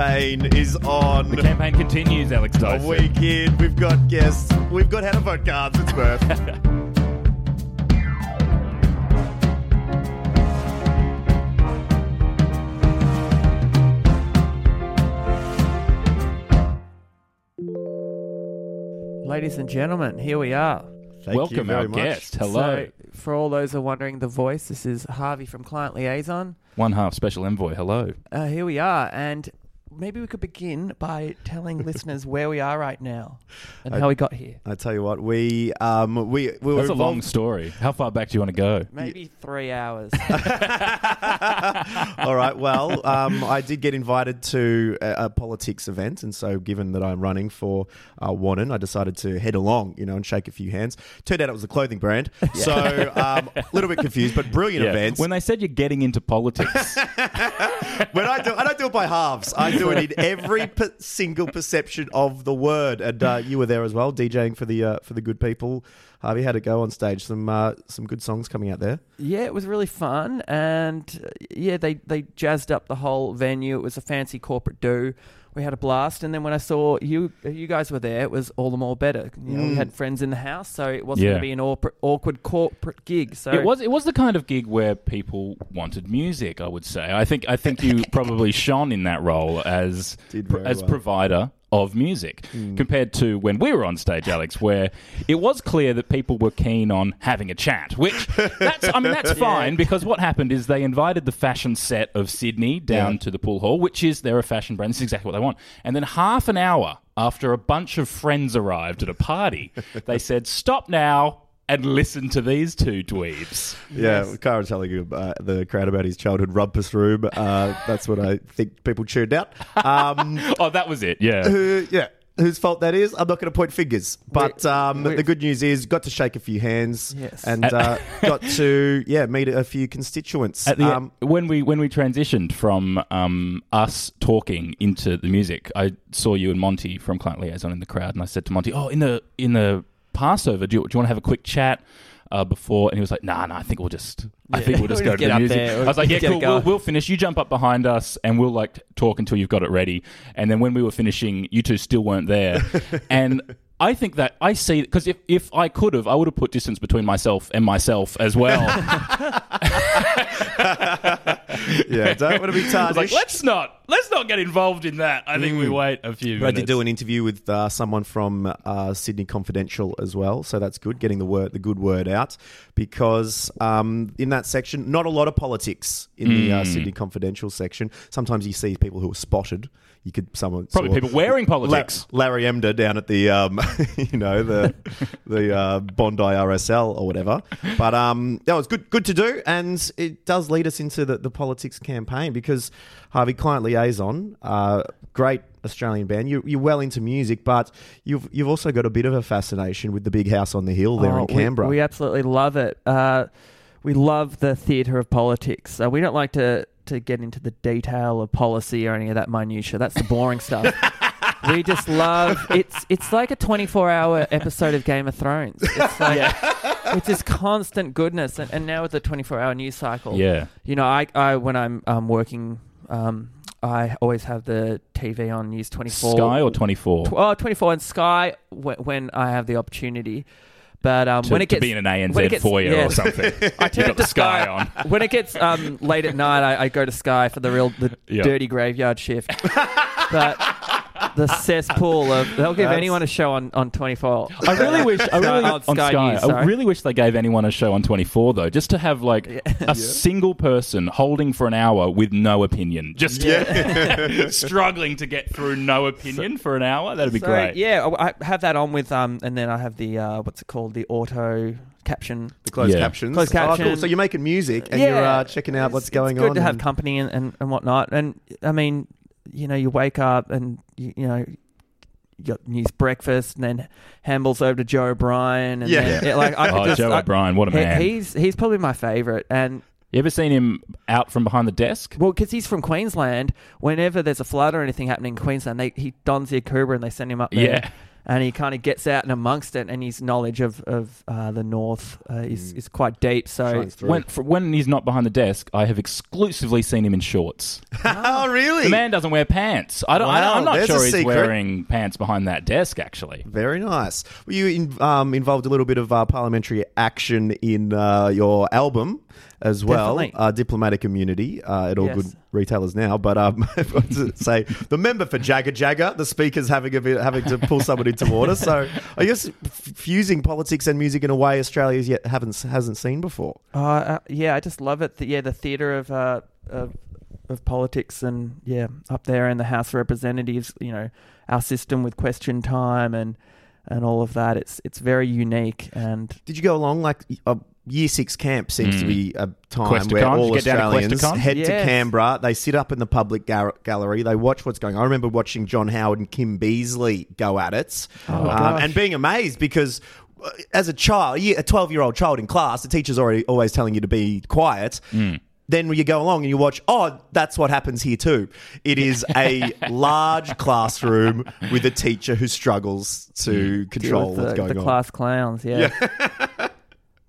campaign is on. The campaign continues, Alex A Dyson. week in, we've got guests. We've got how to vote cards. It's worth. Ladies and gentlemen, here we are. Thank you Welcome very our much. guest. Hello. So, for all those who are wondering the voice, this is Harvey from Client Liaison. One half special envoy. Hello. Uh, here we are, and maybe we could begin by telling listeners where we are right now and I- how we got here. I tell you what, we um we we were That's a long story. How far back do you want to go? Maybe three hours. All right. Well, um, I did get invited to a, a politics event, and so given that I'm running for uh, Wannon, I decided to head along, you know, and shake a few hands. Turned out it was a clothing brand, so um, a little bit confused, but brilliant Yeah. events. When they said you're getting into politics, when I do, I don't do it by halves. I do it in every per- single perception of the word. And uh, you were there as well, DJing for the uh, for the good people. Harvey, had it go on stage? Some uh, some good songs coming out there. yeah, it was really fun, and uh, yeah, they they jazzed up the whole venue. It was a fancy corporate do. We had a blast, and then when I saw you, you guys were there. It was all the more better. You know, we Mm. had friends in the house, so it wasn't Yeah. going to be an awkward, awkward corporate gig. So it was it was the kind of gig where people wanted music. I would say. I think I think you probably shone in that role as Did very as well. provider of music hmm. compared to when we were on stage, Alex, where it was clear that people were keen on having a chat. Which that's I mean that's fine because what happened is they invited the fashion set of Sydney down Yeah. to the pool hall, which is they're a fashion brand. This is exactly what they want. And then half an hour after a bunch of friends arrived at a party, they said, "Stop now." And listen to these two dweebs. Yeah, Cara telling you uh, the crowd about his childhood rumpus room. Uh, that's what I think people tuned out. Um, Oh, that was it. Yeah. who, yeah, whose fault that is, I'm not going to point fingers. But um, we- the good news is, got to shake a few hands Yes. and uh, got to yeah meet a few constituents. At the, um, when we when we transitioned from um, us talking into the music, I saw you and Monty from Client Liaison in the crowd, and I said to Monty, "Oh, in the in the Passover, do you, do you want to have a quick chat?" Uh, before and he was like, "Nah, nah, I think we'll just, I think we'll just We'll go just to the music." there. I was like, "Yeah, cool. We'll, we'll finish. You jump up behind us, and we'll like talk until you've got it ready." And then when we were finishing, you two still weren't there, and I think that I see because if if I could have, I would have put distance between myself and myself as well. yeah, don't want to be I tarnished. like, let's not let's not get involved in that. I think we wait a few But I did do an interview with uh, someone from uh, Sydney Confidential as well, so that's good. Getting the word, the good word out, because um, in that section, not a lot of politics in the uh, Sydney Confidential section. Sometimes you see people who are spotted. You could someone Probably saw people wearing La- politics. Larry Emdur down at the um, you know the the uh, Bondi RSL or whatever. But um, that was good good to do, and it does lead us into the, the politics campaign because Harvey Client Liaison, uh, great Australian band. You, you're well into music, but you've you've also got a bit of a fascination with the big house on the hill there Oh, in Canberra. We, we absolutely love it. Uh, we love the theatre of politics. Uh, we don't like to, to get into the detail of policy or any of that minutia. That's the boring stuff. We just love it's. It's like a twenty-four hour episode of Game of Thrones. It's like it's just constant goodness, and, and now with the twenty-four hour news cycle, Yeah. you know, I, I when I'm um, working, um, I always have the TV on News twenty four. Sky or 24? Tw- oh, 24 and Sky when, when I have the opportunity. But um, to, when it to gets be in an when it ANZ gets- foyer yeah. or something. I turn got to the Sky Sky on. when it gets um, late at night, I, I go to Sky for the real the Yeah. dirty graveyard shift. but the cesspool of they'll give That's- anyone a show on, on 24. I really wish. I really on on Sky Sky. News, I sorry. really wish they gave anyone a show on 24 though, just to have like a single person holding for an hour with no opinion, just struggling to get through no opinion for an hour. That'd be So, great. Yeah, I I have that on with um, and then I have the uh, what's it called, the auto caption. the closed Yeah. captions. Closed Oh, cool. caption. So you're making music and Yeah. you're uh, checking out It's- what's going it's good on. to have and- company and, and, and whatnot. And I mean, you know, you wake up and you, you know. You got news breakfast, and then handballs over to Joe O'Brien, and Yeah. then, yeah, like I Oh, just, Joe I- O'Brien, what a he- man! he's he's probably my favorite, and you ever seen him out from behind the desk? well, because he's from Queensland. Whenever there's a flood or anything happening in Queensland, they, he dons the Akubra and they send him up there. Yeah. And he kind of gets out and amongst it, and his knowledge of of uh, the North uh, is Mm. is quite deep. So Shines through. When, for, when he's not behind the desk, I have exclusively seen him in shorts. oh, really? The man doesn't wear pants. I don't. I Wow, don't I'm not there's a sure he's secret. wearing pants behind that desk. Actually, Very nice. Were you in, um, involved a little bit of uh, parliamentary action in uh, your album as well? Definitely. Uh, diplomatic immunity uh, at all Yes. good retailers now. But um, what does it say the member for Jagajaga, the speaker's having a bit having to pull someone into water. So I guess f- fusing politics and music in a way Australia's yet haven't hasn't seen before. Uh, uh, yeah, I just love it. The, yeah, the theatre of, uh, of of politics, and yeah, up there in the House of Representatives, you know, our system with question time and and all of that. It's it's very unique, and Did you go along like uh, year six camp seems to Mm. be a time Questacon? where all Did you get down to Australians Questacon? head to Canberra. They sit up in the public gar- gallery. They watch what's going on. I remember watching John Howard and Kim Beazley go at it, Oh, um, and being amazed because. uh, As a child, a twelve-year-old child in class, the teacher's already always telling you to be quiet. Then you go along and you watch, oh, that's what happens here too. It is a large classroom with a teacher who struggles to control with what's the, going the on. class clowns. Yeah.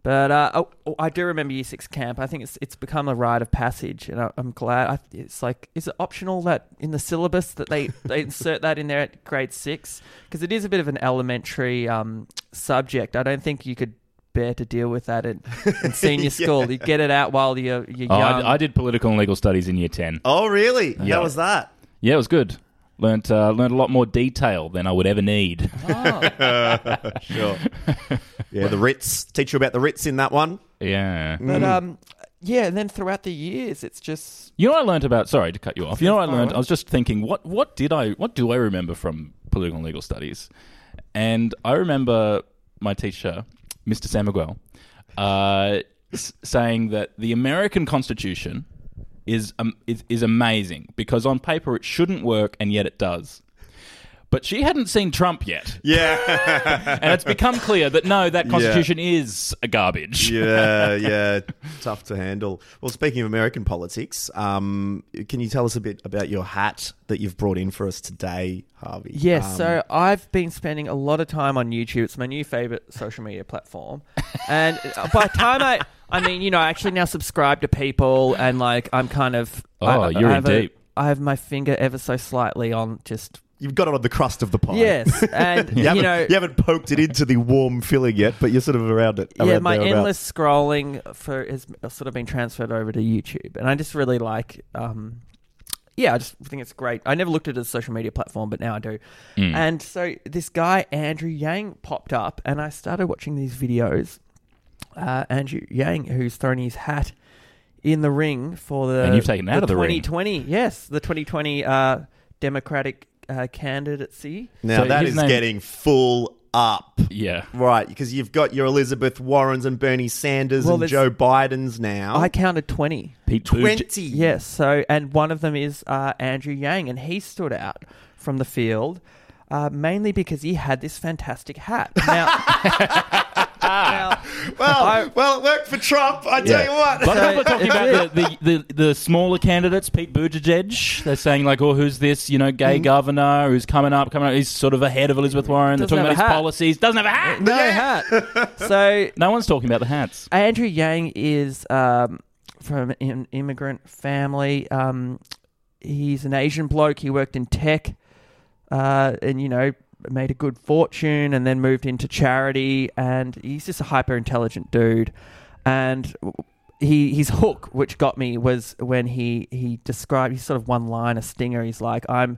But uh, oh, oh, I do remember Year Six camp. I think it's it's become a rite of passage, and I, I'm glad. I, it's like, is it optional that in the syllabus that they, they insert that in there at grade six? Because it is a bit of an elementary um, subject. I don't think you could bear to deal with that in, in senior school. You get it out while you're you're oh, young. I, I did political and legal studies in year ten. Oh, really? Yeah. How was that? Yeah, it was good. Learned uh, learned a lot more detail than I would ever need. Oh. Sure. yeah, the Ritz. Teach you about the Ritz in that one. Yeah. But um, yeah, and then throughout the years, it's just You know what I learned about? Sorry to cut you off. You know what I learned? I was just thinking, what what did I what do I remember from political and legal studies? And I remember my teacher, Mr. San Miguel, uh, s- saying that the American Constitution is, um, is is amazing because on paper it shouldn't work and yet it does. But she hadn't seen Trump yet, Yeah. and it's become clear that no, that Constitution is a garbage. yeah, yeah. Tough to handle. Well, speaking of American politics, um, can you tell us a bit about your hat that you've brought in for us today, Harvey? Yes, Um, so I've been spending a lot of time on YouTube. It's my new favorite social media platform. And uh, by the time I, I mean, you know, I actually now subscribe to people and like I'm kind of. Oh, I, you're I in deep. I have my finger ever so slightly on just. You've got it on the crust of the pie. Yes. And, You, you, haven't, know. you haven't poked it into the warm filling yet, but you're sort of around it. yeah, my thereabouts. endless scrolling for has sort of been transferred over to YouTube, and I just really like. Um, yeah, I just think it's great. I never looked at it as a social media platform, but now I do. Mm. And so this guy Andrew Yang popped up, and I started watching these videos. Uh, Andrew Yang, who's thrown his hat in the ring for the And you've taken it out of the ring. 2020, yes, the 2020 uh, Democratic uh, candidacy. Now So that his is name- getting full up. Yeah. Right, because you've got your Elizabeth Warrens and Bernie Sanders Well, and there's- Joe Bidens now. I counted 20. Pete Buttigieg- 20. Yes. So, and one of them is uh, Andrew Yang, and he stood out from the field uh, mainly because he had this fantastic hat. Now, now Well, I- well, it worked for Trump. I tell Yeah. you what. A lot of people are talking about the, the, the, the smaller candidates, Pete Buttigieg. They're saying like, "Oh, who's this? You know, gay governor who's coming up, coming up. He's sort of ahead of Elizabeth Warren." They're talking about have his policies. Doesn't have a hat. no hat. So No one's talking about the hats. Andrew Yang is um, from an immigrant family. Um, he's an Asian bloke. He worked in tech, uh, and you know made a good fortune, and then moved into charity. And he's just a hyper intelligent dude. And he his hook, which got me, was when he he described. He sort of one line a stinger. He's like, "I'm."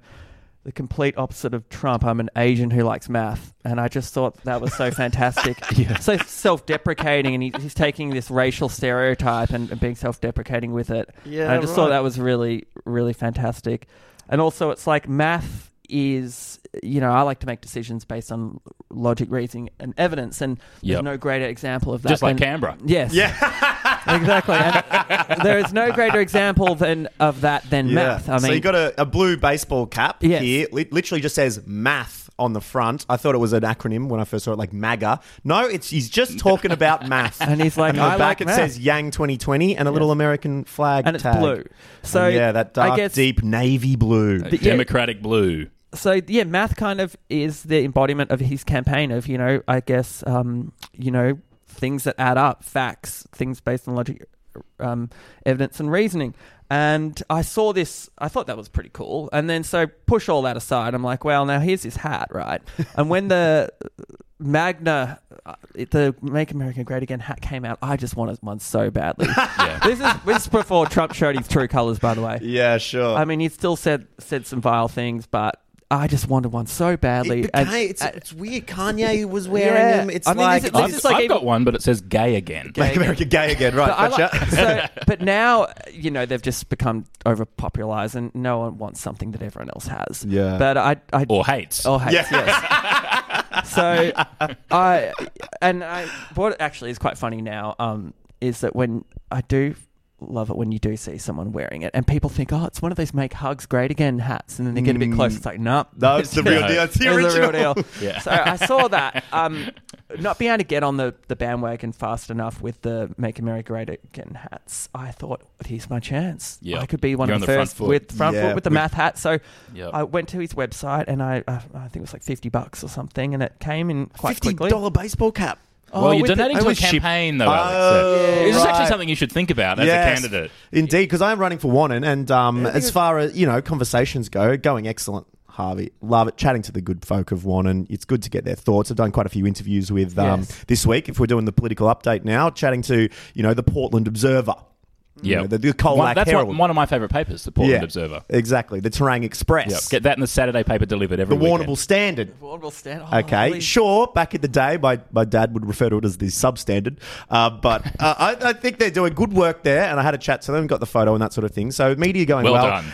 The complete opposite of Trump. I'm an Asian who likes math, and I just thought that was so fantastic Yeah. so self-deprecating, and he, he's taking this racial stereotype and, and being self-deprecating with it. Yeah, And I just thought that was really, really fantastic. And also, it's like math is, you know, I like to make decisions based on logic, reasoning, and evidence, and there's Yep. no greater example of that. Just like than- Canberra. Yes. Yeah. exactly. And there is no greater example than of that than math. I mean, so mean, you got a, a blue baseball cap Yes. here. Li- literally just says math on the front. I thought it was an acronym when I first saw it, like MAGA. No, it's he's just talking about math. and he's like, And on I the back like it math. says Yang 2020 and a little American flag and it's tag. blue. So And yeah, that I dark, guess deep navy blue. But yeah. Democratic blue. So yeah, math kind of is the embodiment of his campaign of you know, I guess, um, you know, things that add up, facts, things based on logic, um, evidence, and reasoning. And I saw this, I thought that was pretty cool. And then so push all that aside. I'm like, well, now here's his hat, right? and when the MAGA, uh, the Make America Great Again hat came out, I just wanted one so badly. Yeah. this is this is before Trump showed his true colors, by the way. Yeah, sure. I mean, he still said said some vile things, but I just wanted one so badly. it And- it's, uh, it's weird. Kanye was wearing Yeah. them. It's I mean, like, this, this I've, is like I've even- got one, but it says gay again. Gay Make America gay again, right? but, Gotcha. like- so, but now, you know, they've just become overpopularized, and no one wants something that everyone else has. Yeah. But I, I Or hates. Oh, hates, yes. so I and I what actually is quite funny now um, is that when I do love it when you do see someone wearing it and people think oh it's one of those make hugs great again hats and then they get a bit close it's like nope no, it's the real deal. It's the it's original. the real deal. Yeah. So I saw that. Um, not being able to get on the, the bandwagon fast enough with the Make America Great Again hats, I thought, here's my chance. Yeah. I could be one You're of the on the first foot. with front Yeah, foot with the with- math hat. So Yep. I went to his website and I, uh, I think it was like 50 bucks or something, and it came in quite Fifty quickly. dollar baseball cap. Well, Oh, you're with the- donating to a ship- campaign, though, Alex. Oh, so- Yeah. This is actually something you should think about as Yes. a candidate. Indeed, because I'm running for Wannon, and um, Yeah, as far as you know, conversations go, going excellent. Harvey, love it. Chatting to the good folk of Wannon, it's good to get their thoughts. I've done quite a few interviews with um, Yes. this week. If we're doing the political update now, chatting to you know the Portland Observer, You Yeah, know, the, the Colac One- that's Herald, one, one of my favourite papers, the Portland Yeah. Observer. exactly, the Terang Express, Yep. Get that in the Saturday paper delivered every the weekend. Warrnambool Standard. Vaudeville stand. Oh, Okay, holy- sure. Back in the day, my, my dad would refer to it as the substandard. Uh, but uh, I, I think they're doing good work there, and I had a chat to them, got the photo and that sort of thing. So media going Well well. done.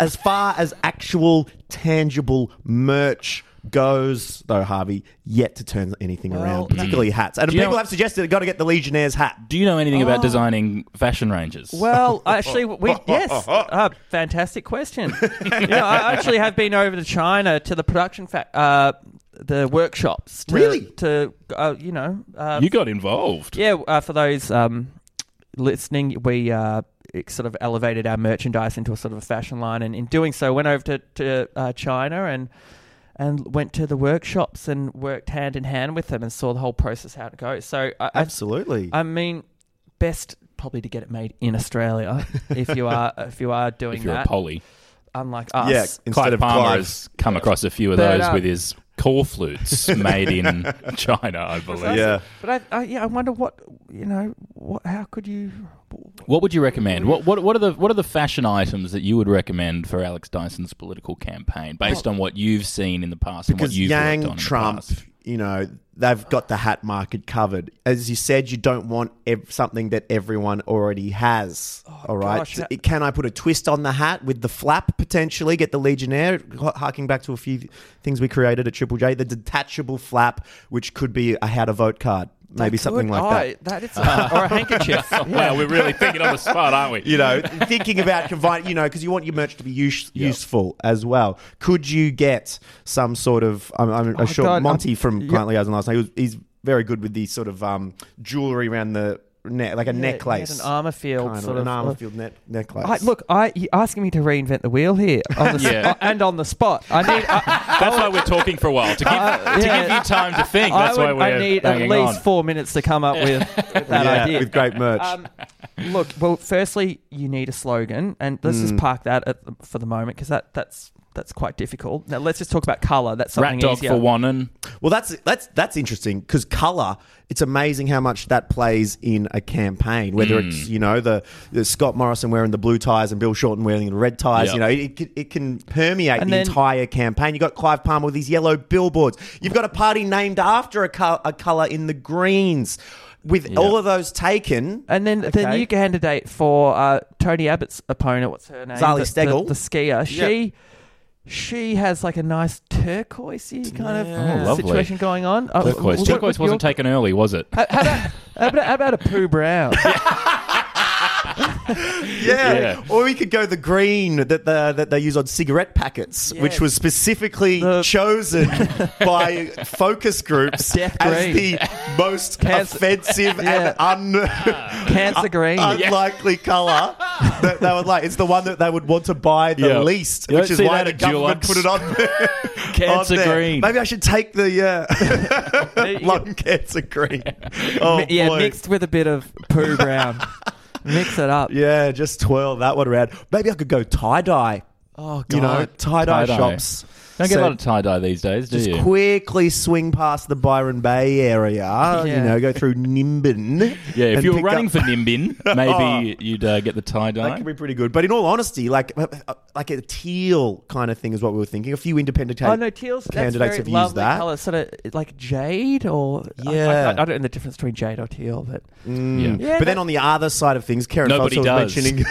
As far as actual tangible merch goes, though, Harvey, yet to turn anything Well, around, particularly hats. And people know- have suggested they've got to get the Legionnaires hat. Do you know anything Oh. about designing fashion ranges? Well, actually, we yes, uh, fantastic question. you know, I actually have been over to China to the production fa- uh, the workshops. To, Really? To uh, you know, uh, you got involved. yeah. Uh, for those um, listening, we uh, it sort of elevated our merchandise into a sort of a fashion line, and in doing so, went over to to uh, China and. And went to the workshops and worked hand in hand with them and saw the whole process how it goes. So I, I Absolutely. I mean, best probably to get it made in Australia if you are if you are doing If you're that. a poly. unlike us. yeah, instead Clive of Palmer Clive. has come across a few of But, those uh, with his call flutes made in China, I believe. Yeah. But I, I yeah, I wonder what you know. What? How could you? What would you recommend? What, what what are the what are the fashion items that you would recommend for Alex Dyson's political campaign, based on what you've seen in the past and what because you've worked on Yang in the Trump, past? You know, they've got the hat market covered. As you said, you don't want ev- something that everyone already has. Oh, all right, gosh, it- can I put a twist on the hat with the flap potentially? Get the Legionnaire, harking back to a few things we created at Triple J, the detachable flap, which could be a how to vote card, maybe That something could- like oh, that. that is, or a handkerchief. Wow, we're really thinking on the spot, aren't we? you know, thinking about combine, you know, because you want your merch to be use, Yeah. useful as well. Could you get some sort of? I'm, I'm, I'm Oh, sure God, Monty I'm- from yeah. Client Liaison last night. He was, he's very good with the sort of um, jewelry around the neck, like a Yeah, he had necklace, an armor field kind sort of of. an armor field net, necklace. I, look, I you're asking me to reinvent the wheel here on the Yeah. s- and on the spot. I need. I, That's why we're talking for a while to give, Uh, to yeah. give you time to think. I, That's would, why we're I need at banging least on. four minutes to come up with, with that yeah, idea. with great merch. Um, look, well, firstly, you need a slogan, and let's just Mm. park that at the, for the moment because that that's that's quite difficult. Now, let's just talk about color. That's something Rat dog easier. for Wannon. Well, that's that's that's interesting because color. It's amazing how much that plays in a campaign. Whether Mm. it's you know the, the Scott Morrison wearing the blue ties and Bill Shorten wearing the red ties. Yep. You know, it, can- it can permeate And the then- entire campaign. You have got Clive Palmer with these yellow billboards. You've got a party named after a, col- a color in the greens. With Yep. all of those taken, And then the Okay. new candidate for uh, Tony Abbott's opponent, what's her name? Zali the, Steggall. the, the skier. She she has like a nice turquoisey kind Yeah. of Oh, lovely. situation going on. Uh, Turquoise. what- Turquoise wasn't your- taken early, was it? How, how about, how about how about a Pooh Brown? yeah. Yeah. Or we could go the green that the, that they use on cigarette packets, which was specifically The- chosen by focus groups Death as green. the most Cancer- offensive Yeah. and un- Cancer green. unlikely color that they would like. It's the one that they would want to buy the Yeah. least, You which is why the government put it on. there. cancer on green. Maybe I should take the uh, lung cancer green. Oh, yeah, boy. mixed with a bit of poo brown. Mix it up. Yeah, just twirl that one around. Maybe I could go tie dye. Oh god. You know, tie dye Tie-dye. shops. Don't get So a lot of tie dye these days, do just you? quickly swing past the Byron Bay area. You know, go through Nimbin. yeah, if you were running up- for Nimbin, maybe you'd uh, get the tie dye. That could be pretty good. But in all honesty, like uh, like a teal kind of thing is what we were thinking. A few independent candidates. Oh no, teal's that's candidates very have used that. Color, sort of like jade or Yeah. I, I, don't know the difference between jade or teal, but Mm. Yeah. Yeah, but then on the other side of things, Kerryn Nobody was does. mentioning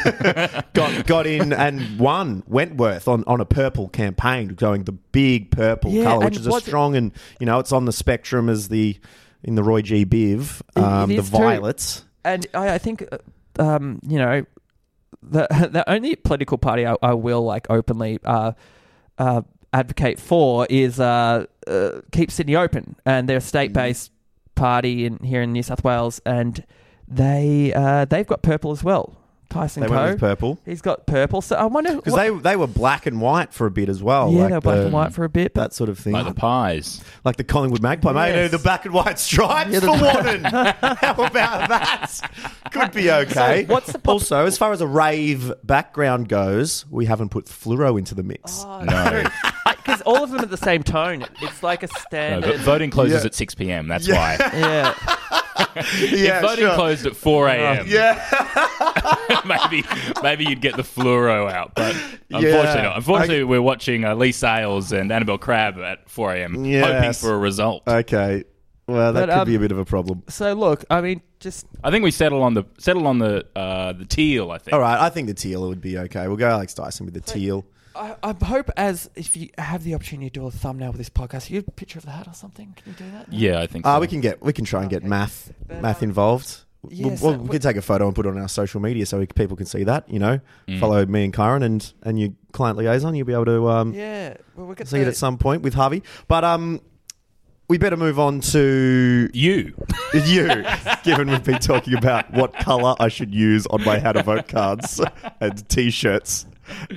got got in and won Wentworth on, on a purple campaign, going the big purple Yeah, colour, which is a strong and you know it's on the spectrum as the in the Roy G. Biv, um, the too. violets. and I, I think uh, um, you know the the only political party I, I will like openly uh, uh, advocate for is uh, uh, keep Sydney open, and they're a state based party in here in New South Wales, and they uh, they've got purple as well. Tyson They went Koh, with purple he's got purple. So I wonder because what- they they were black and white for a bit as well. yeah, like they were black the- and white for a bit, but that sort of thing. Like the pies. Like the Collingwood Magpie, mate. Yes. The black and white stripes Yeah, the- for Warden. How about that? Could be okay. So what's the pop- also, as far as a rave background goes, we haven't put fluoro into the mix. Oh, No. because all of them are the same tone. It's like a No, standard. but voting closes Yeah. at 6 p.m. That's Yeah. why. yeah, yeah, if voting sure. closed at 4 a.m., Yeah, maybe maybe you'd get the fluoro out. But unfortunately, not. Unfortunately, we're watching uh, Leigh Sales and Annabelle Crabb at 4 a.m. hoping Yes. for a result. okay. Well, that But, could um, be a bit of a problem. So look, I mean, just I think we settle on the settle on the uh, the teal. I think. All right, I think the teal would be okay. We'll go Alex Dyson with the teal. I, I hope as if you have the opportunity to do a thumbnail with this podcast, you get a picture of the hat or something. Can you do that? Yeah, I think. Uh, so. we can get we can try and get Okay. math But, math um, involved. yeah, We'll- so we'll- we what- can take a photo and put it on our social media so we, people can see that. You know, Mm. follow me and Kyron and and your client liaison. You'll be able to um, Yeah. Well, we get see it the- at some point with Harvey. But um, we better move on to you. you, given we've been talking about what colour I should use on my how to vote cards and t-shirts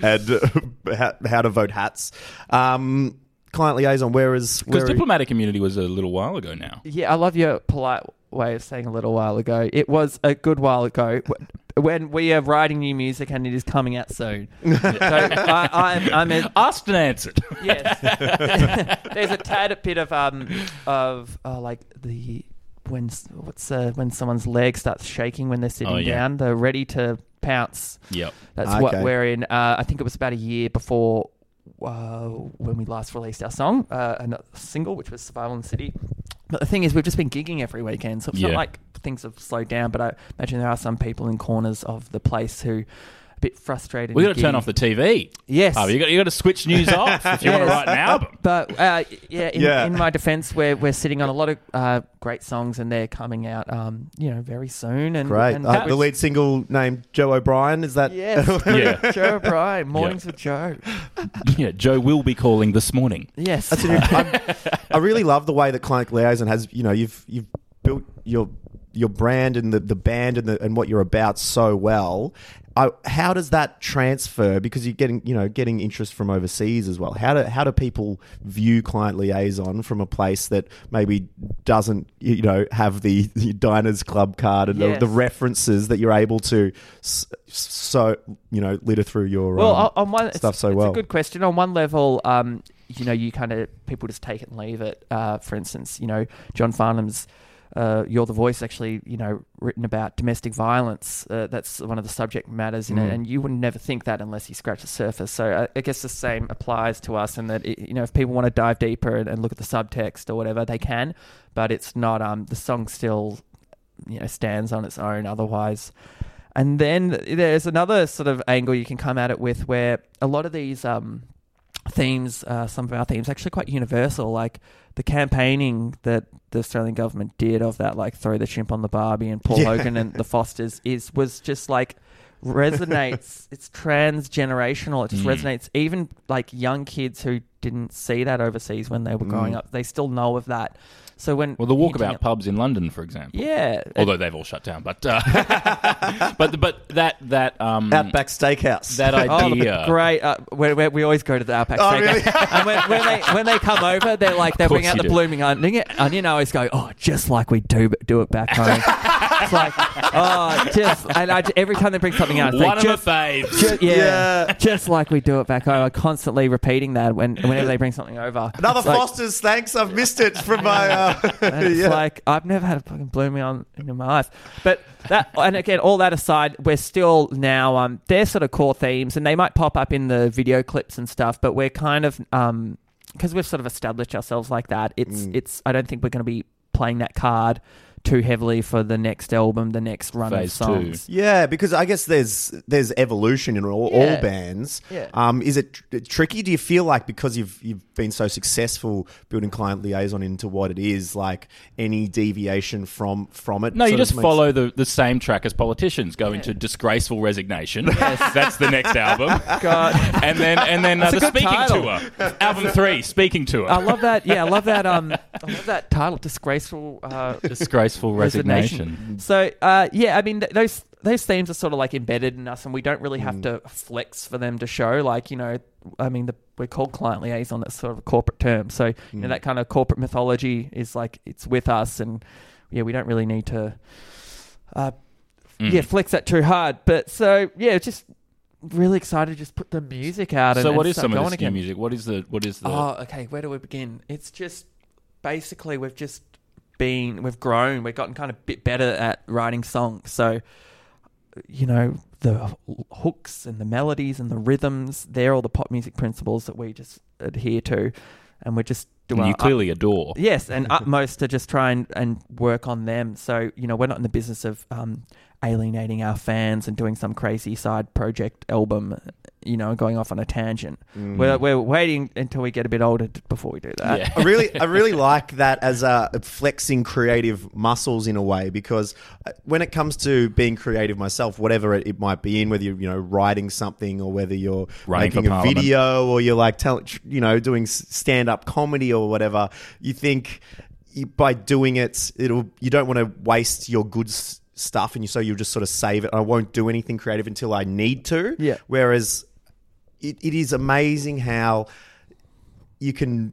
and uh, how, how to vote hats. Um, client liaison, where is Because where diplomatic immunity was a little while ago now. Yeah, I love your polite way of saying a little while ago. It was a good while ago wh- when we are writing new music and it is coming out soon. so I, I'm, I'm a, Asked and answered. yes. There's a tad bit of um of uh, like the when s- what's uh, when someone's leg starts shaking when they're sitting Oh, yeah. down. They're ready to pounce. yep. That's what we're in. Uh, I think it was about a year before uh, when we last released our song, uh, a single, which was Survival in the City. But the thing is, we've just been gigging every weekend, so it's Yeah. not like things have slowed down. But I imagine there are some people in corners of the place who are a bit frustrated. We in got to turn off the TV. Yes. Oh, you got you got to switch news off if you want to write an album. But uh, yeah, in, Yeah. in my defense, we're we're sitting on a lot of uh, great songs, and they're coming out, um, you know, very soon. And Great. and Uh, the lead single named Joe O'Brien is that? Yes, Yeah. Joe O'Brien, Mornings with Joe. Yeah, Joe will be calling this morning. Yes, That's an, I'm, I really love the way that Client Liaison has. You know, you've you've built your your brand and the, the band and the, and what you're about so well. I, how does that transfer? Because you're getting you know getting interest from overseas as well. How do how do people view Client Liaison from a place that maybe doesn't you know have the, the Diners Club card and Yes. the, the references that you're able to so you know litter through your Well, um, on one stuff it's, so it's well. a good question. On one level, um, you know, you kind of people just take it and leave it. Uh, for instance, you know, John Farnham's uh, "You're the Voice" actually, you know, written about domestic violence. Uh, that's one of the subject matters in Mm. it, and you would never think that unless you scratch the surface. So uh, I guess the same applies to us, in that it, you know, if people want to dive deeper and, and look at the subtext or whatever, they can. But it's not. Um, the song still, you know, stands on its own. Otherwise. And then there's another sort of angle you can come at it with where a lot of these um, themes, uh, some of our themes, actually quite universal. Like the campaigning that the Australian government did of that, like throw the chimp on the Barbie and Paul Yeah. Hogan and the Fosters, is was just like resonates. it's transgenerational. It just Mm. resonates. Even like young kids who didn't see that overseas when they were growing Mm. up, they still know of that. So when Well, the walkabout at- pubs in London, for example. yeah, Although they've all shut down, but uh, but but that that um Outback Steakhouse. that Oh, idea. great! Uh, where, where we always go to the Outback Oh, Steakhouse. really? and when, when they when they come over, they're like they bring out the do. blooming onion. Onion. I always go, oh, just like we do do it back home. it's like, oh, just and I, every time they bring something out, I One of think, my just, faves. ju- yeah, Yeah. just like we do it back home. I'm constantly repeating that when whenever they bring something over. Another It's like- Foster's, thanks. I've missed it from my. Uh, And it's yeah. like I've never had a fucking blooming on in my life. But that and again, all that aside, we're still now um they're sort of core themes and they might pop up in the video clips and stuff, but we're kind of um because we've sort of established ourselves like that, it's Mm. it's I don't think we're gonna be playing that card too heavily for the next album, the next run Phase of songs. Yeah, because I guess there's there's evolution in all, all bands. Yeah. Um, is it tr- tricky? Do you feel like because you've you've been so successful building client liaison into what it is, like any deviation from from it? No, you sort of just makes- follow the, the same track as politicians. Go into disgraceful resignation. Yes. That's the next album. God. And then and then uh, the speaking title. tour. Album three, speaking tour. I love that. Yeah, I love that. Um, I love that title, "Disgraceful." Uh, Disgraceful resignation. So uh, yeah, I mean th- those those themes are sort of like embedded in us, and we don't really have Mm. to flex for them to show. Like you know, I mean, the, we're called client liaison. That's sort of a corporate term. So you know, Mm. that kind of corporate mythology is like it's with us, and yeah, we don't really need to. Uh, Mm. Yeah, flex that too hard. But so yeah, just really excited to just put the music out. And, So what and is some of this new music? What is the what is the Oh, okay. Where do we begin? It's just basically we've just been we've grown. We've gotten kind of a bit better at writing songs. So you know the hooks and the melodies and the rhythms. They're all the pop music principles that we just adhere to, and we're just doing. you clearly adore? Yes, and utmost to just try and, and work on them. So, you know, we're not in the business of um, alienating our fans and doing some crazy side project album, you know, going off on a tangent. Mm. We're, we're waiting until we get a bit older before we do that. Yeah. I really, I really like that as a flexing creative muscles in a way because uh, when it comes to being creative myself, whatever it, it might be in, whether you're you know writing something or whether you're Running for making a parliament. video or you're like tell, you know doing stand up comedy or whatever, you think by doing it, it'll you don't want to waste your good s- stuff and you so you'll just sort of save it. I won't do anything creative until I need to. Yeah. Whereas it, it is amazing how you can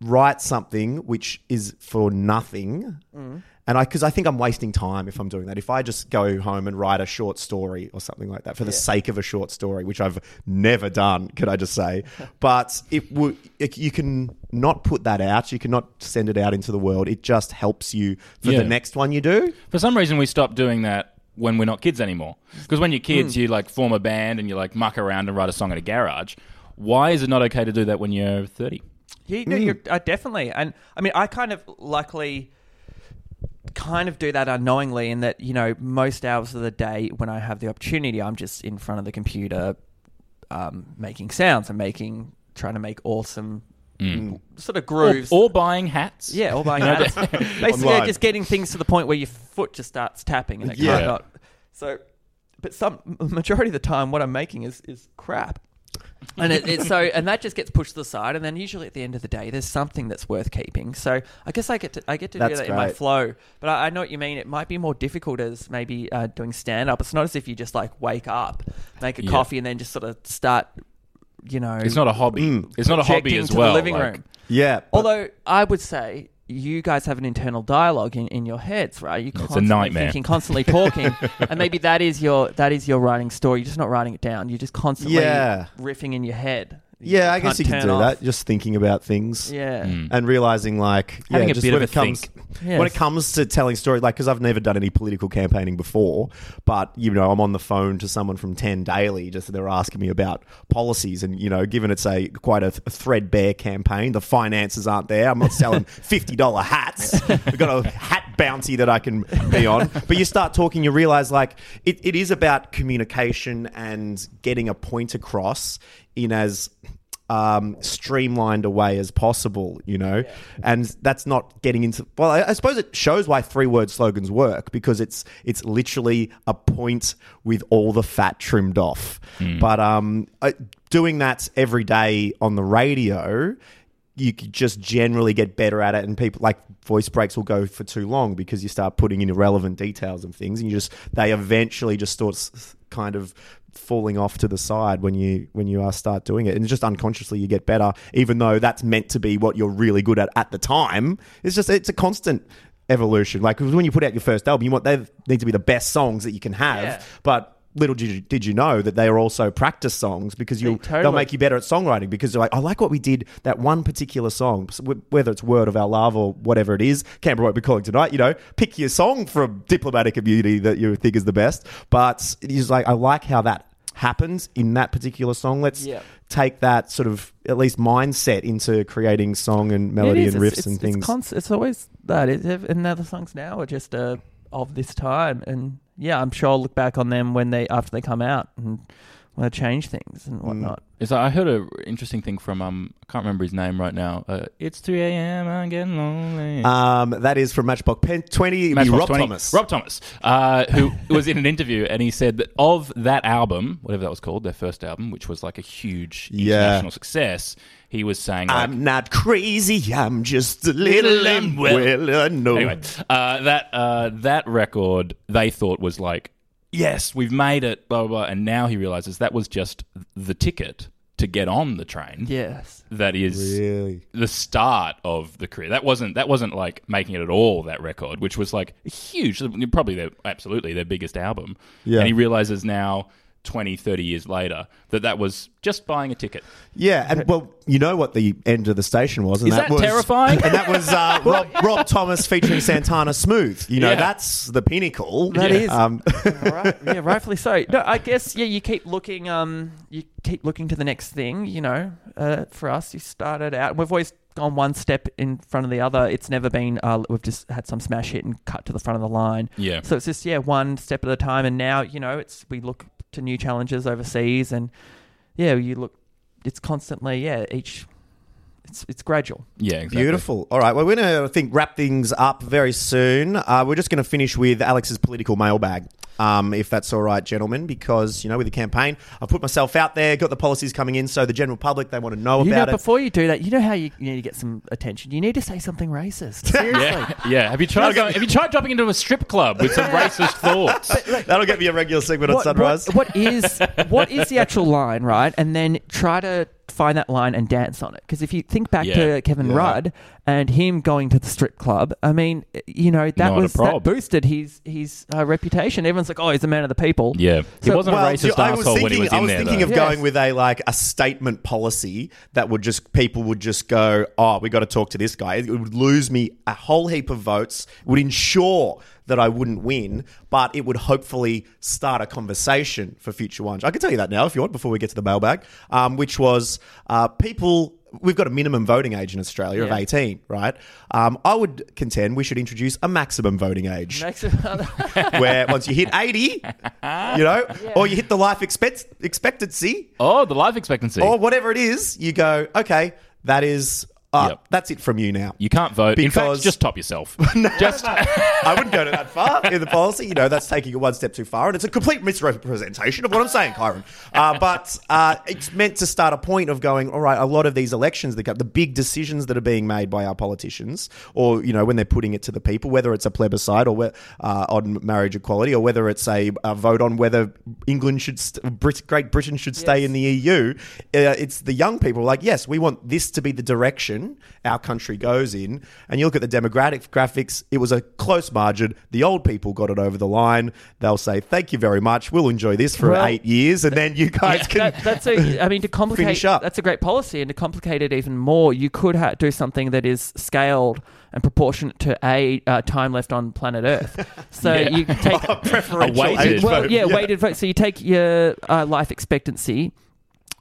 write something which is for nothing. Mm. And I, because I think I'm wasting time if I'm doing that. If I just go home and write a short story or something like that for the sake of a short story, which I've never done, could I just say? But it would, it, you can not put that out. You cannot send it out into the world. It just helps you for Yeah. the next one you do. For some reason, we stopped doing that when we're not kids anymore. Because when you're kids, Hmm. you like form a band and you like muck around and write a song at a garage. Why is it not okay to do that when you're 30? You, no, you're uh, definitely, and I mean, I kind of luckily kind of do that unknowingly in that you know most hours of the day when I have the opportunity, I'm just in front of the computer, um, making sounds and making trying to make awesome sort of grooves. or buying hats? yeah, all buying hats. Basically, Online. just getting things to the point where your foot just starts tapping and it Yeah. can't not. So, but some majority of the time, what I'm making is is crap. And it, it's so and that just gets pushed to the side and then usually at the end of the day there's something that's worth keeping so i guess i get to i get to do That's that in my flow but I, I know what you mean it might be more difficult as maybe uh, doing stand up it's not as if you just like wake up make a Yeah. coffee and then just sort of start you know It's not a hobby. Mm. It's not a hobby as well. the living like- room Yeah. but- Although I would say you guys have an internal dialogue in, in your heads, right? You a constantly nightmare. thinking, constantly talking, and maybe that is your that is your writing story. You're just not writing it down. You're just constantly Yeah. riffing in your head. Yeah, I guess you can do off. that. Just thinking about things. Yeah, Mm. and realizing like yeah, Having a just bit when of it a comes. Yes. when it comes to telling stories like because I've never done any political campaigning before but you know I'm on the phone to someone from 10 daily just they're asking me about policies and you know given it's a quite a, a threadbare campaign the finances aren't there I'm not selling $50 hats I've got a hat bounty that I can be on but you start talking you realize like it, it is about communication and getting a point across in as um, streamlined a way as possible, you know, and that's not getting into. Well, I, I suppose it shows why three word slogans work because it's it's literally a point with all the fat trimmed off. But um, doing that every day on the radio you could just generally get better at it, and people like voice breaks will go for too long because you start putting in irrelevant details and things, and you just they eventually just start kind of falling off to the side when you when you start doing it. And just unconsciously you get better even though that's meant to be what you're really good at at the time. It's just it's a constant evolution. Like when you put out your first album you want they need to be the best songs that you can have. Yeah. but little did you, did you know that they are also practice songs because you totally. they'll make you better at songwriting because they're like I like what we did that one particular song whether it's World of Our Love or whatever it is Canberra won't be calling tonight you know pick your song from Diplomatic Immunity that you think is the best but it's like I like how that happens in that particular song let's Yeah. take that sort of at least mindset into creating song and melody and riffs it's, and things It's, const- it's always that. It, and now the songs now are just uh, of this time. And yeah, I'm sure I'll look back on them when they after they come out and want to change things Mm. and whatnot. Is I heard a interesting thing from um I can't remember his name right now. Uh, it's 3 a.m. I'm getting lonely. um, that is from Matchbox Pen 20 it'd be Matchbox Rob 20 Thomas Rob Thomas, uh, who was in an interview, and he said that of that album, whatever that was called, their first album, which was like a huge Yeah. international success, he was saying, like, I'm not crazy, I'm just a little unwell. Well I know. anyway, uh, that uh, that record they thought was like, yes, we've made it, blah blah, blah. and now he realizes that was just the ticket to get on the train. Yes. That is Really? the start of the career. That wasn't that wasn't like making it at all. That record, which was like huge, probably their absolutely their biggest album. Yeah. And he realizes now. 20, 30 years later, that that was just buying a ticket. Yeah, and well, you know what the end of the station was, and Is that was terrifying? And that was uh, Rob, Rob Thomas featuring Santana Smooth. You know, Yeah. that's the pinnacle. That yeah. is. Um, right. Yeah, rightfully so. No, I guess yeah. You keep looking. Um, you keep looking to the next thing. You know, uh, for us, you started out. We've always gone one step in front of the other. It's never been. Uh, we've just had some smash hit and cut to the front of the line. Yeah. So it's just yeah, one step at a time. And now you know, it's we look to new challenges overseas, and yeah, you look. It's constantly yeah. Each. It's it's gradual. Yeah, exactly. Beautiful. All right. Well, we're going to, I think, wrap things up very soon. Uh, we're just going to finish with Alex's political mailbag, um, if that's all right, gentlemen, because, you know, with the campaign, I've put myself out there, got the policies coming in, so the general public, they want to know You know, about it. before you do that, you know how you, you need to get some attention. You need to say something racist. Seriously. Yeah, yeah. Have you tried going, Have you tried dropping into a strip club with some racist thoughts? That'll get me a regular segment on what, Sunrise. what- what is what is the actual line, right? And then try to find that line and dance on it. Because if you think back Yeah. to Kevin Yeah. Rudd and him going to the strip club, I mean, you know that Not was that boosted his his uh, reputation. Everyone's like, oh, he's a man of the people. Yeah, he wasn't Well, a racist I was asshole thinking, when he was in I was there. thinking though. of Yes. going with a like a statement policy that would just people would just go, oh, we got to talk to this guy. It would lose me a whole heap of votes. Would ensure that I wouldn't win, but it would hopefully start a conversation for future ones. I can tell you that now if you want before we get to the mailbag, um, which was uh, people. We've got a minimum voting age in Australia Yeah. of 18, right? Um, I would contend we should introduce a maximum voting age it- where once you hit 80, you know, or you hit the life expect- expectancy Oh, the life expectancy. or whatever it is, you go, okay, that is, uh, Yep. that's it from you now. you can't vote. In Because- fact, just top yourself. just I wouldn't go to that far in the policy. You know, that's taking it one step too far, and it's a complete misrepresentation of what I'm saying, Kyron. Uh, but uh, it's meant to start a point of going, all right, a lot of these elections, that go- the big decisions that are being made by our politicians, or you know, when they're putting it to the people, whether it's a plebiscite or uh, on marriage equality, or whether it's a, a vote on whether England should, st- Brit- Great Britain should stay Yes. in the EU, uh, it's the young people like, yes, we want this to be the direction our country goes in. And you look at the demographic graphics, it was a close margin. The old people got it over the line. They'll say, thank you very much. We'll enjoy this for Well, eight years. And then you guys can. that, that's a. I mean, to complicate. Finish up. That's a great policy, and to complicate it even more, you could ha- do something that is scaled and proportionate to a uh, time left on planet Earth. So Yeah. you take preferential A weighted well, vote. yeah, weighted vote. So you take your uh, life expectancy.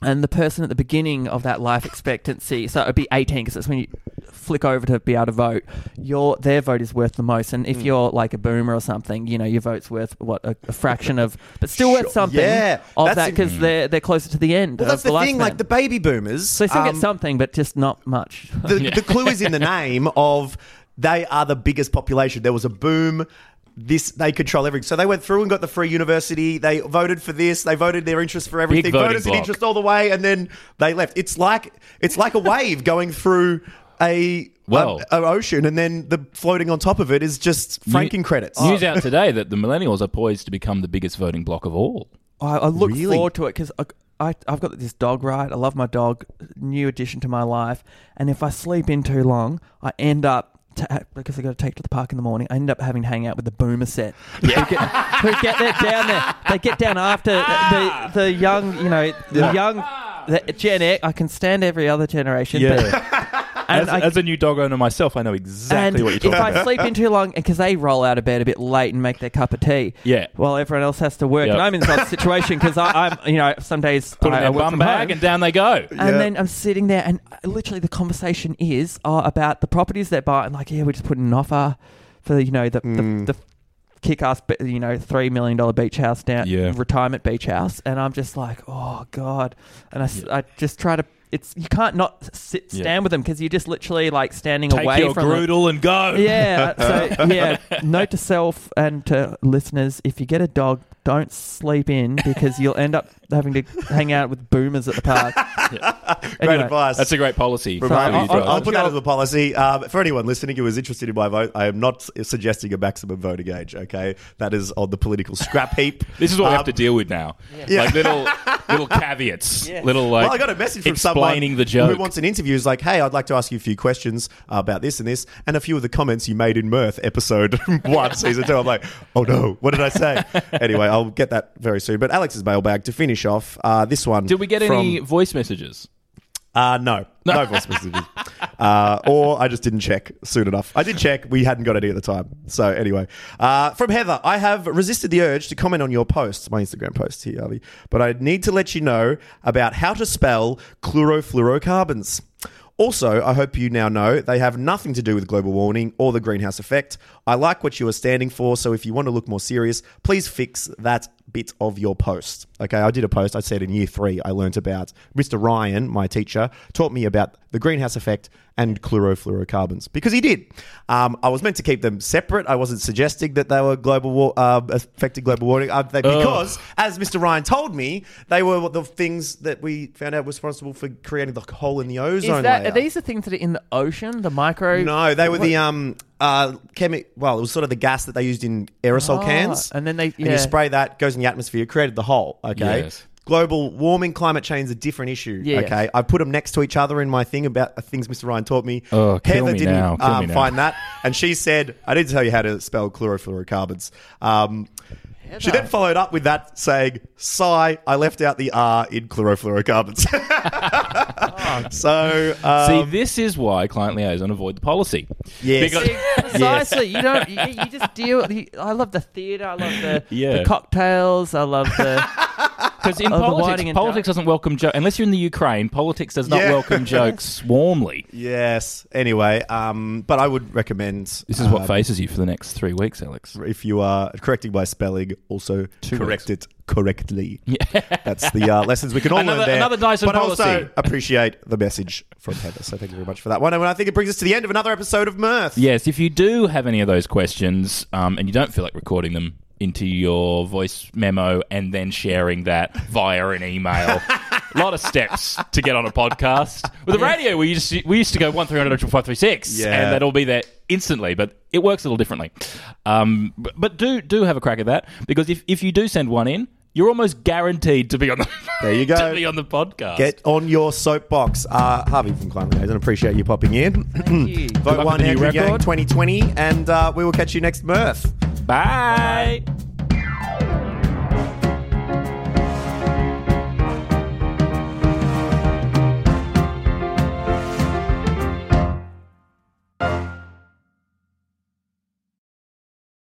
And the person at the beginning of that life expectancy, so it'd be 18 because that's when you flick over to be able to vote. Your their vote is worth the most, and if you're like a boomer or something, you know your vote's worth what a, a fraction of, but still Sure, worth something yeah, of that's that because they're they're closer to the end. Well, that's the thing. lifespan. Like the baby boomers. so they still um, get something, but just not much. the, the clue is in the name of they are the biggest population. There was a boom this they control everything. So they went through and got the free university. They voted for this. They voted their interest for everything. voting Voted an bloc. interest all the way, and then they left. It's like it's like a wave going through a Well- a, a ocean, and then the floating on top of it is just franking credits. News out today that the millennials are poised to become the biggest voting block of all. I, I look Really? forward to it because I, I, I've got this dog, right? I love my dog, new addition to my life. And if I sleep in too long, I end up, ta because i got to take to the park in the morning, I end up having to hang out with the boomer set. Who, get, who get down there. They get down after the, ah! the young, you know, the young, the Gen X. I can stand every other generation. And As, I, as a new dog owner myself, I know exactly what you're if talking I sleep in too long, because they roll out of bed a bit late and make their cup of tea, Yeah. while everyone else has to work, Yep. and I'm in this situation because I'm, you know, some days Put I, in their work bum bag home, and down they go. and Yeah. then I'm sitting there, and literally the conversation is uh, about the properties they buy, and like, yeah, we just put in an offer for you know the Mm. the, the kick-ass, you know, three million dollar beach house down, Yeah. retirement beach house, and I'm just like, oh god, and I I just try to. It's you can't not sit Yeah. stand with them because you're just literally like standing Take away your from them. groodle and go. Yeah. So yeah, note to self and to listeners: if you get a dog, don't sleep in because you'll end up having to hang out with boomers at the park. Great Anyway, advice. That's a great policy. From So me. I'll- for you I'll. I'll put that as a policy. Um, for anyone listening who is interested in my vote, I am not suggesting a maximum voting age. Okay, that is on the political scrap heap. This is what we have Um, to deal with now. Yeah. Like little little caveats. Yeah. Little like well, I got a message from someone explaining the joke. who wants an interview. Is like, hey, I'd like to ask you a few questions about this and this, and a few of the comments you made in Mirth episode one, season two. I'm like, oh no, what did I say? anyway, I'll get that very soon. But Alex's mailbag to finish off. Uh, this one. Did we get from, any voice messages? Uh, no, no, voice messages. Uh, or I just didn't check soon enough. I did check. We hadn't got any at the time. So anyway, uh, from Heather, I have resisted the urge to comment on your posts, my Instagram posts here, Harvey, but I need to let you know about how to spell chlorofluorocarbons. Also, I hope you now know they have nothing to do with global warming or the greenhouse effect. I like what you are standing for, so if you want to look more serious, please fix that bit of your post. Okay, I did a post. I said in year three, I learnt about Mr. Ryan, my teacher, taught me about the greenhouse effect and chlorofluorocarbons because he did. Um, I was meant to keep them separate. I wasn't suggesting that they were global war, uh, affecting global warming uh, they, because, as Mr. Ryan told me, they were the things that we found out was responsible for creating the hole in the Is ozone that layer. are these the things that are in the ocean? The micro? No, they were What- the um uh chemi- Well, it was sort of the gas that they used in aerosol Ah, cans, and then they- and yeah. you spray that goes in the atmosphere, created the hole. Okay. Yes. Global warming, climate change is a different issue. Yes. Okay, I put them next to each other in my thing about uh, things Mr. Ryan taught me. Oh, kill Heather me didn't now, kill um, me now. find that, and she said, "I need to tell you how to spell chlorofluorocarbons." Um, she then followed up with that saying, "Sigh, I left out the R in chlorofluorocarbons." so, um, See, this is why client liaison avoid the policy. yes. Because- Precisely. You don't. You, you just deal. You, I love the theatre. I love the, Yeah. the cocktails. I love the. Because in politics, politics doesn't welcome jokes. Unless you're in the Ukraine, politics does not Yeah. welcome jokes warmly. Yes. Anyway, um, but I would recommend This is what um, faces you for the next three weeks, Alex. if you are correcting my spelling, also Two correct weeks. it correctly. Yeah. That's the uh, lessons we can all Another- learn there. another Dyson but also policy. appreciate the message from Heather. So thank you very much for that one. And I think it brings us to the end of another episode of Mirth. Yes, if you do have any of those questions um, and you don't feel like recording them into your voice memo and then sharing that via an email. A lot of steps to get on a podcast. With the radio, we used to, we used to go one three hundred five three six, Yeah. and that'll be there instantly. But it works a little differently. Um, but, but do do have a crack at that because if if you do send one in, you're almost guaranteed to be on the There you go. to be on the podcast. Get on your soapbox. Uh, Harvey from Client Liaison, appreciate you popping in. Thank you. Vote luck one with the new Andrew Yang 2020, and uh, we will catch you next Mirth. Bye. Bye.